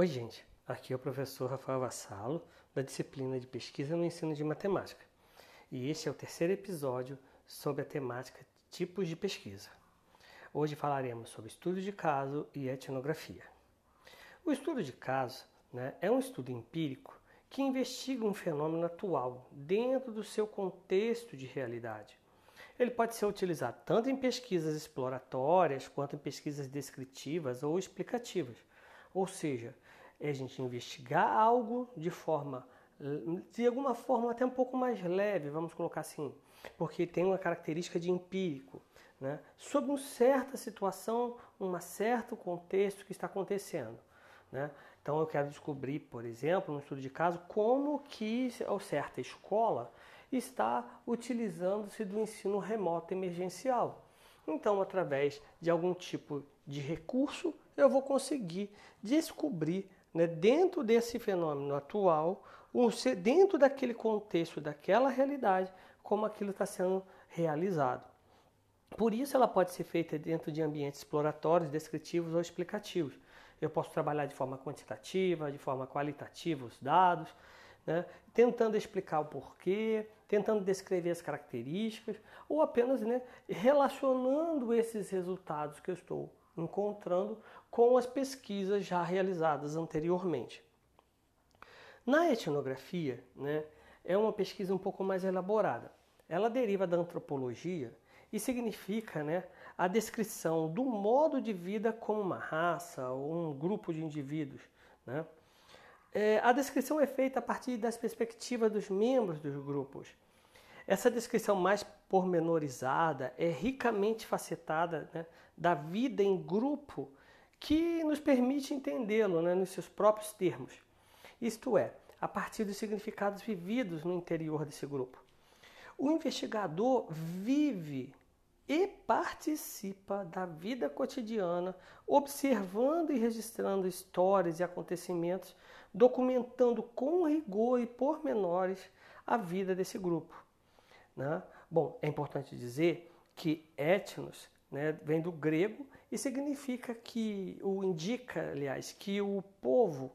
Oi, gente. Aqui é o professor Rafael Vassalo, da disciplina de Pesquisa no Ensino de Matemática. E este é o terceiro episódio sobre a temática Tipos de Pesquisa. Hoje falaremos sobre estudo de caso e etnografia. O estudo de caso né, é um estudo empírico que investiga um fenômeno atual dentro do seu contexto de realidade. Ele pode ser utilizado tanto em pesquisas exploratórias quanto em pesquisas descritivas ou explicativas. Ou seja, é a gente investigar algo de forma, de alguma forma até um pouco mais leve, vamos colocar assim, porque tem uma característica de empírico, né? sobre uma certa situação, um certo contexto que está acontecendo. Né? Então eu quero descobrir, por exemplo, no estudo de caso, como que ou certa escola está utilizando-se do ensino remoto emergencial. Então, através de algum tipo de recurso, eu vou conseguir descobrir, né, dentro desse fenômeno atual, dentro daquele contexto, daquela realidade, como aquilo está sendo realizado. Por isso, ela pode ser feita dentro de ambientes exploratórios, descritivos ou explicativos. Eu posso trabalhar de forma quantitativa, de forma qualitativa os dados, né? tentando explicar o porquê, tentando descrever as características, ou apenas né, relacionando esses resultados que eu estou encontrando com as pesquisas já realizadas anteriormente. Na etnografia, né, é uma pesquisa um pouco mais elaborada. Ela deriva da antropologia e significa né, a descrição do modo de vida como uma raça ou um grupo de indivíduos. Né? É, a descrição é feita a partir das perspectivas dos membros dos grupos. Essa descrição mais pormenorizada é ricamente facetada né, da vida em grupo que nos permite entendê-lo né, nos seus próprios termos. Isto é, a partir dos significados vividos no interior desse grupo. O investigador vive e participa da vida cotidiana, observando e registrando histórias e acontecimentos, documentando com rigor e pormenores a vida desse grupo. Né? Bom, é importante dizer que etnos né, vem do grego e significa que, o indica, aliás, que o povo,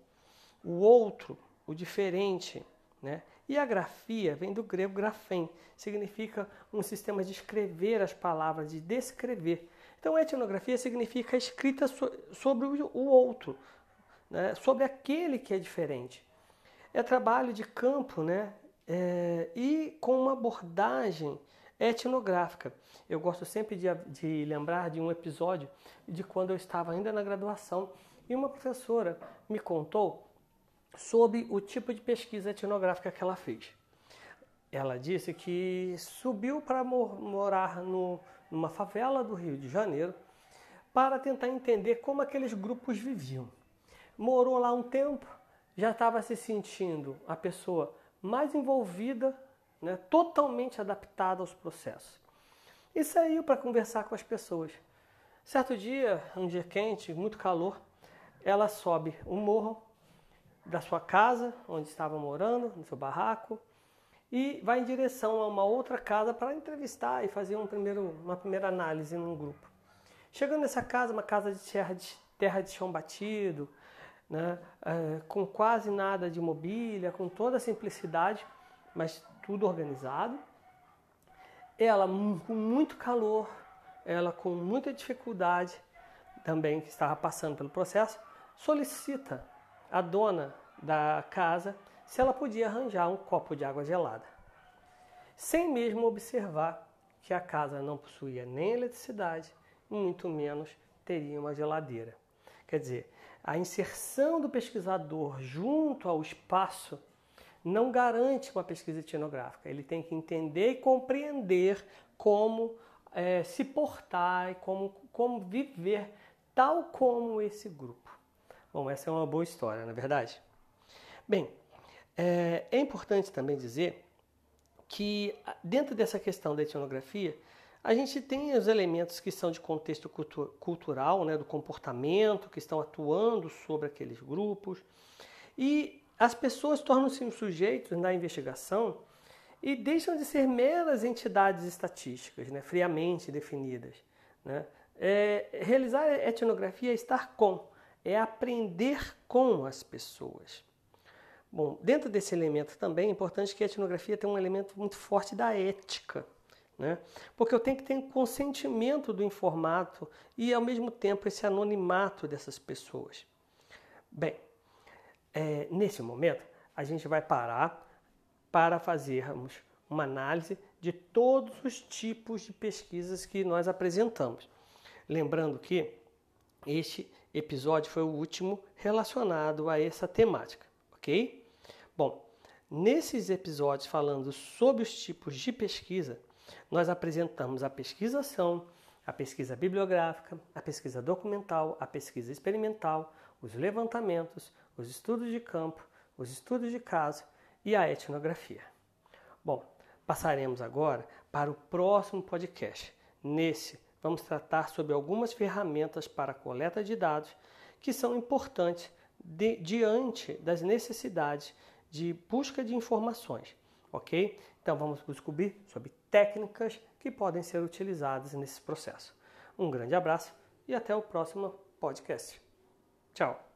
o outro, o diferente, né? E a grafia vem do grego grafém, significa um sistema de escrever as palavras, de descrever. Então, etnografia significa escrita sobre o outro, né? sobre aquele que é diferente. É trabalho de campo né? É, e com uma abordagem etnográfica. Eu gosto sempre de, de lembrar de um episódio de quando eu estava ainda na graduação e uma professora me contou sobre o tipo de pesquisa etnográfica que ela fez. Ela disse que subiu para morar no, numa favela do Rio de Janeiro para tentar entender como aqueles grupos viviam. Morou lá um tempo, já estava se sentindo a pessoa mais envolvida, né, totalmente adaptada aos processos. E saiu para conversar com as pessoas. Certo dia, um dia quente, muito calor, ela sobe o morro da sua casa, onde estava morando, no seu barraco, e vai em direção a uma outra casa para entrevistar e fazer um primeiro, uma primeira análise num grupo. Chegando nessa casa, uma casa de terra de, terra de chão batido, né, é, com quase nada de mobília, com toda a simplicidade, mas tudo organizado. Ela com muito calor, ela com muita dificuldade, também que estava passando pelo processo, solicita a dona da casa se ela podia arranjar um copo de água gelada, sem mesmo observar que a casa não possuía nem eletricidade, muito menos teria uma geladeira. Quer dizer, a inserção do pesquisador junto ao espaço não garante uma pesquisa etnográfica. Ele tem que entender e compreender como é, se portar e como, como viver tal como esse grupo. Bom, essa é uma boa história, na é verdade? Bem, é, é importante também dizer que dentro dessa questão da etnografia, a gente tem os elementos que são de contexto cultu cultural, né, do comportamento, que estão atuando sobre aqueles grupos, e as pessoas tornam-se sujeitos na investigação e deixam de ser meras entidades estatísticas, né, friamente definidas. Né? É, realizar etnografia é estar com, é aprender com as pessoas. Bom, dentro desse elemento também é importante que a etnografia tenha um elemento muito forte da ética. Né? Porque eu tenho que ter consentimento do informado e, ao mesmo tempo, esse anonimato dessas pessoas. Bem, é, nesse momento, a gente vai parar para fazermos uma análise de todos os tipos de pesquisas que nós apresentamos. Lembrando que este episódio foi o último relacionado a essa temática, ok? Bom, nesses episódios falando sobre os tipos de pesquisa, nós apresentamos a pesquisação, a pesquisa bibliográfica, a pesquisa documental, a pesquisa experimental, os levantamentos, os estudos de campo, os estudos de caso e a etnografia. Bom, passaremos agora para o próximo podcast. Nesse, vamos tratar sobre algumas ferramentas para coleta de dados que são importantes de, diante das necessidades de busca de informações, ok? Então vamos descobrir sobre técnicas que podem ser utilizadas nesse processo. Um grande abraço e até o próximo podcast. Tchau!